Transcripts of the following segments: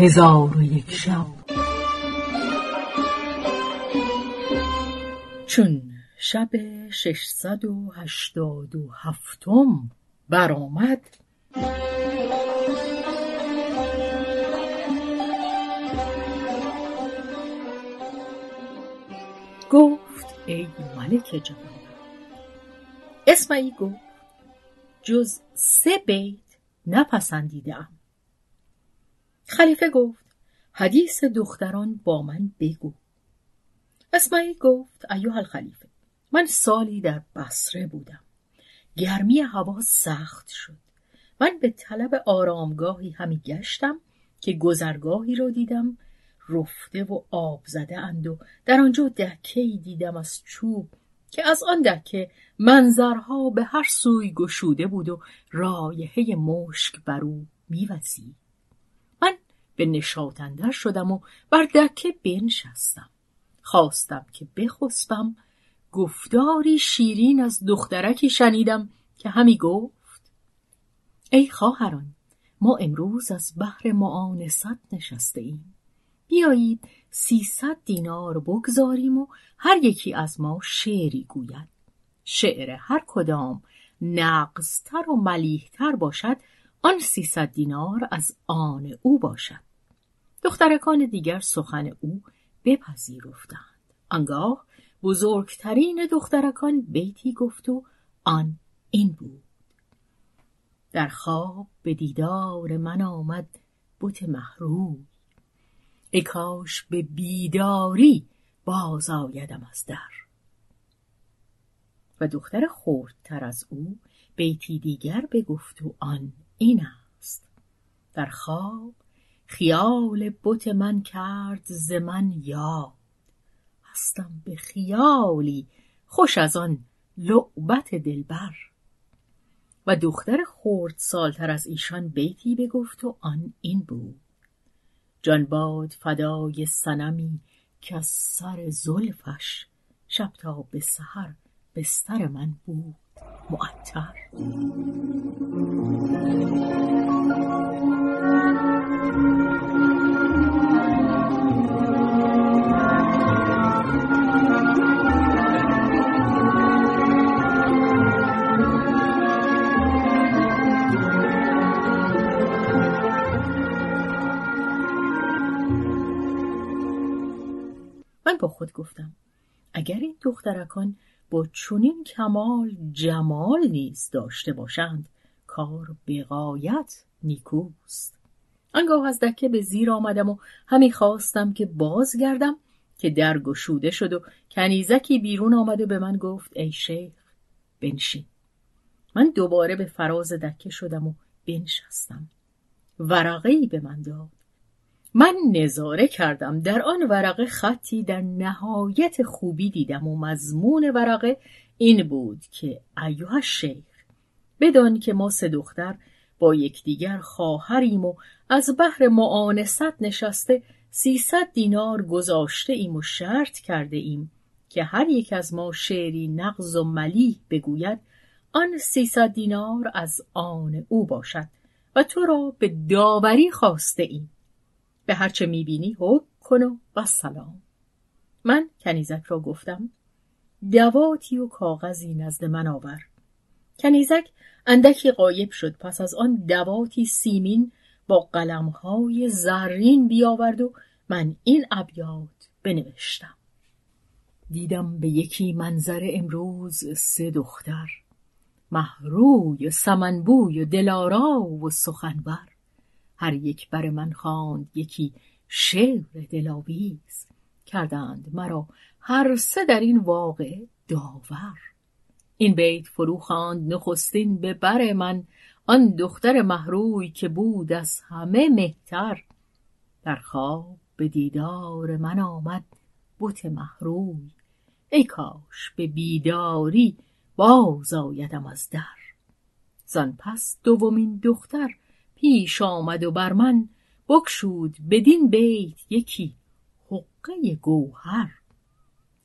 هزار و یک شب. چون شب ششصد و هشتاد و هفتم برآمد گفت ای ملک جوان اسمعی گفت جز سه بیت نپسندیدم خلیفه گفت حدیث دختران با من بگو. اسمعی گفت ایوه الخلیفه من سالی در بصره بودم. گرمی هوا سخت شد. من به طلب آرامگاهی همی گشتم که گذرگاهی را دیدم رفته و آب زده اند و در آنجا دکه دیدم از چوب که از آن دکه منظرها به هر سوی گشوده بود و رایحه مشک بر او میوزید. به نشاطندر شدم و بر دکه بنشستم. خواستم که بخسبم. گفتاری شیرین از دخترکی شنیدم که همی گفت ای خواهران ما امروز از بحر معانست نشسته ایم. بیایید سیصد دینار بگذاریم و هر یکی از ما شعری گوید. شعر هر کدام نقصتر و ملیحتر باشد آن سیصد دینار از آن او باشد. دخترکان دیگر سخن او بپذیرفتند. آنگاه بزرگترین دخترکان بیتی گفت و آن این بود. در خواب به دیدار من آمد بت محروی ای کاش به بیداری باز آیدم از در. و دختر خردتر از او بیتی دیگر بگفت و آن این است. در خواب خیال بت من کرد ز من یاد هستم به خیالی خوش از آن لعبت دلبر. و دختر خرد سالتر از ایشان بیتی بگفت و آن این بود. جان باد فدای صنمی از سر زلفش شب تا به سحر بستر من بود معطر. من با خود گفتم اگر این دخترکان با چنین کمال جمال نیز داشته باشند کار بقایت نیکوست. آنگاه از دکه به زیر آمدم و همی خواستم که بازگردم که در گشوده شد و کنیزکی بیرون آمد و به من گفت ای شیخ بنشین. من دوباره به فراز دکه شدم و بنشستم. ورقه به من داد. من نظاره کردم. در آن ورقه خطی در نهایت خوبی دیدم و مضمون ورقه این بود که ایوه شیخ بدان که ما سه دختر با یکدیگر خواهریم و از بحر معانست نشسته سیصد دینار گذاشته ایم و شرط کرده ایم که هر یک از ما شعری نغز و ملیح بگوید آن سیصد دینار از آن او باشد و تو را به داوری خواسته ایم. به هرچه می‌بینی حکم کن و سلام من کنیزک را گفتم دواتی و کاغذی نزد من آور. کنیزک اندکی قایب شد. پس از آن دواتی سیمین با قلمهای زرین بیاورد و من این ابیات بنوشتم. دیدم به یکی منظر امروز سه دختر محروی سمنبوی و دلارا و سخنور. هر یک بر من خواند یکی شعر دلاویز. کردند مرا هر سه در این واقع داور. این بیت فرو خواند نخستین به بر من آن دختر محروی که بود از همه مهتر. در خواب به دیدار من آمد بت محروی ای کاش به بیداری باز آیدم از در. زان پس دومین دختر پیش آمد و بر من بکشود بدین بیت یکی حقه گوهر.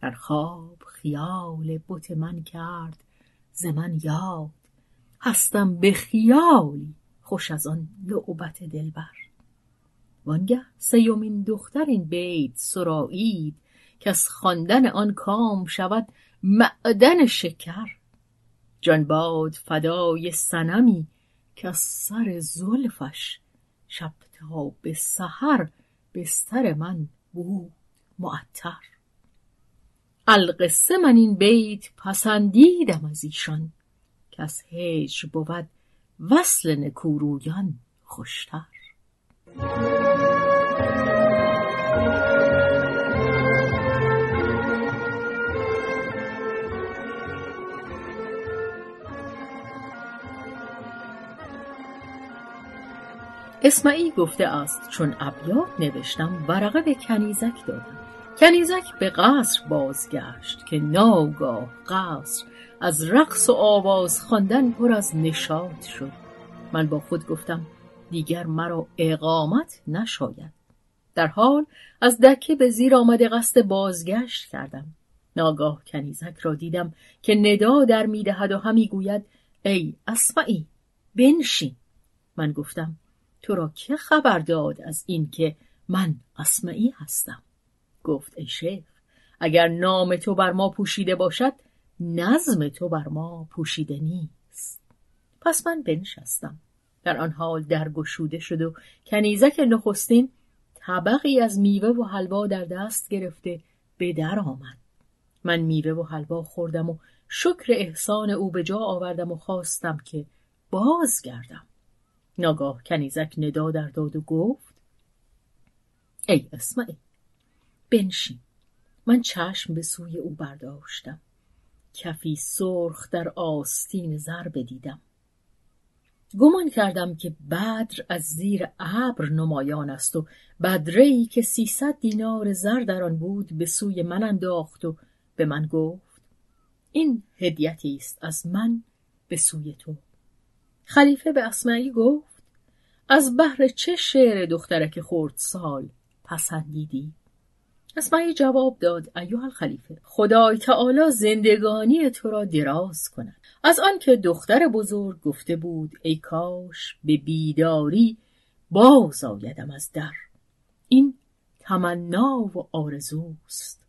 در خواب خیال بت من کرد ز من یاد. هستم به خیالی خوش از آن لعبت دلبر. وانگه سیومین دختر این بیت سرایید که از خواندن آن کام شود معدن شکر. جان باد فدای سنمی که از سر زلفش شب تا به سحر بستر من بود معطر. القصه من این بیت پسندیدم از ایشان که از هجر بود وصل نکورویان خوشتر. اسمعی گفته است چون ابیات نوشتم ورقه به کنیزک دادم. کنیزک به قصر بازگشت که ناگاه قصر از رقص و آواز خواندن پر از نشاط شد. من با خود گفتم دیگر مرا اقامت نشاید. در حال از دکه به زیر آمده قصد بازگشت کردم. ناگاه کنیزک را دیدم که ندا در می‌دهد و همی گوید ای اسمعی بنشین. من گفتم تو را که خبر داد از این که من اسمعی هستم؟ گفت ای شیخ اگر نام تو بر ما پوشیده باشد نظم تو بر ما پوشیده نیست. پس من بنشستم. در آن حال در گشوده شد و کنیزک نخستین طبقی از میوه و حلوا در دست گرفته به در آمد. من میوه و حلوا خوردم و شکر احسان او به جا آوردم و خواستم که بازگردم. ناگاه کنیزک ندا در داد و گفت ای اسمعی بنشین. من چشم به سوی او برداشتم. کفی سرخ در آستین زر بدیدم. گمان کردم که بدر از زیر ابر نمایان است و بدره که سیصد دینار زر در آن بود به سوی من انداخت و به من گفت این هدیتی است از من به سوی تو. خلیفه به اسمعی گفت از بهر چه شعر دخترک خورد سال پسندیدی؟ اسمعی جواب داد ایوه الخلیفه. خدای تعالی زندگانی تو را دراز کند. از آنکه دختر بزرگ گفته بود ای کاش به بیداری باز آیدم از در. این تمنا و آرزوست.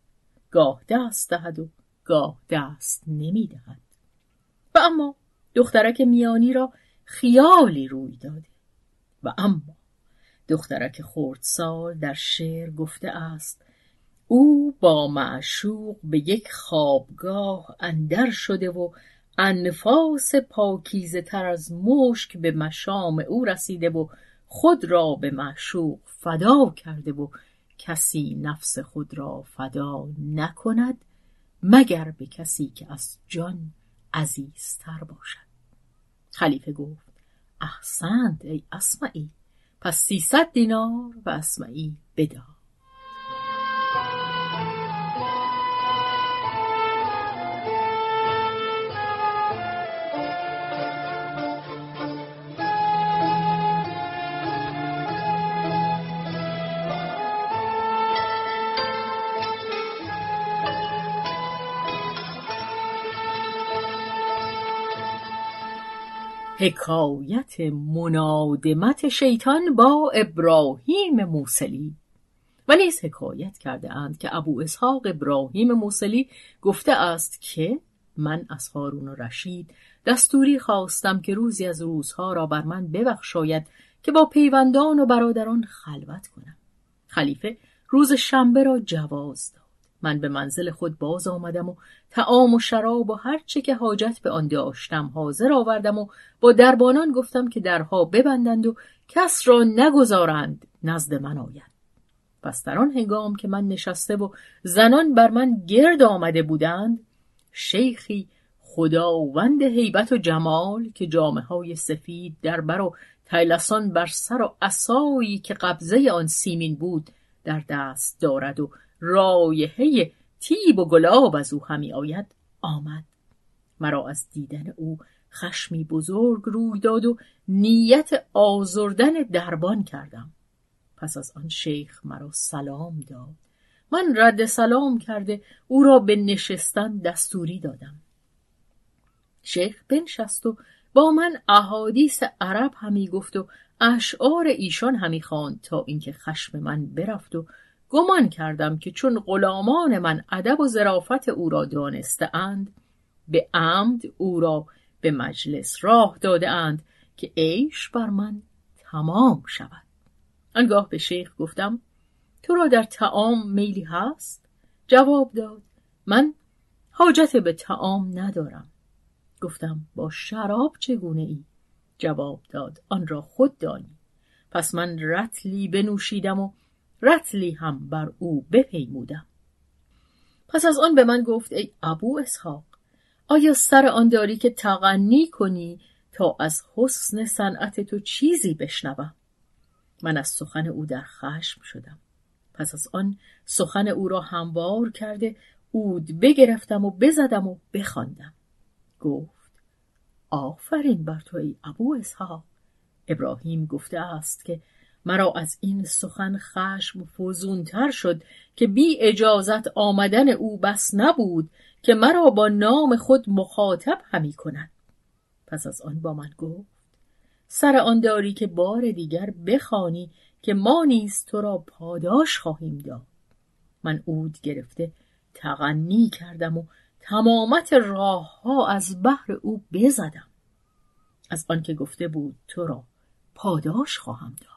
گاه دست دهد و گاه دست نمی دهد و اما دخترک میانی را خیالی روی داده. و اما دخترک خردسال در شعر گفته است او با معشوق به یک خوابگاه اندر شده و انفاس پاکیزه تر از مشک به مشام او رسیده و خود را به معشوق فدا کرده و کسی نفس خود را فدا نکند مگر به کسی که از جان عزیزتر باشد. خلیفه گفت احسنت ای اسمعی پس سیصد دینار و اسمعی بدار. حکایت منادمت شیطان با ابراهیم موسلی و نیز حکایت کرده اند که ابو اسحاق ابراهیم موسلی گفته است که من از هارون و رشید دستوری خواستم که روزی از روزها را بر من ببخشاید که با پیوندان و برادران خلوت کنم. خلیفه روز شنبه را جواز داد. من به منزل خود باز آمدم و تعام و شراب و هر چه که حاجت به آن داشتم حاضر آوردم و با دربانان گفتم که درها ببندند و کس را نگذارند نزد من آید پس در آن هنگام که من نشسته و زنان بر من گرد آمده بودند شیخی خداوند هیبت و جمال که جامعه های سفید در بر و تیلسان بر سر و اسایی که قبضه آن سیمین بود در دست دارد و رایحه تیب و گلاب از او همی آید آمد. مرا از دیدن او خشمی بزرگ روی داد و نیت آزردن دربان کردم. پس از آن شیخ مرا سلام داد. من رد سلام کرده او را به نشستن دستوری دادم. شیخ بنشست و با من احادیث عرب همی گفت و اشعار ایشان همی خواند تا اینکه خشم من برفت و گمان کردم که چون غلامان من ادب و ظرافت او را دانسته اند به عمد او را به مجلس راه داده اند که عیش بر من تمام شود. آنگاه به شیخ گفتم تو را در تعام میلی هست؟ جواب داد من حاجت به تعام ندارم. گفتم با شراب چگونه ای؟ جواب داد آن را خود دانی. پس من رتلی بنوشیدم و رتلی هم بر او بپیمودم. پس از آن به من گفت ای ابو اسحاق آیا سر آن داری که تغنی کنی تا از حسن صنعت تو چیزی بشنوم؟ من از سخن او در خشم شدم. پس از آن سخن او را هموار کرده اود بگرفتم و بزدم و بخواندم. گفت آفرین بر تو ای ابو اسحاق. ابراهیم گفته است که مرا از این سخن خشم فزونتر شد که بی اجازت آمدن او بس نبود که مرا با نام خود مخاطب همی کند. پس از آن با من گفت سر آن داری که بار دیگر بخوانی که ما نیز تو را پاداش خواهیم داد. من اود گرفته تغنی کردم و تمامت راه ها از بحر او بزدم. از آنکه گفته بود تو را پاداش خواهم داد.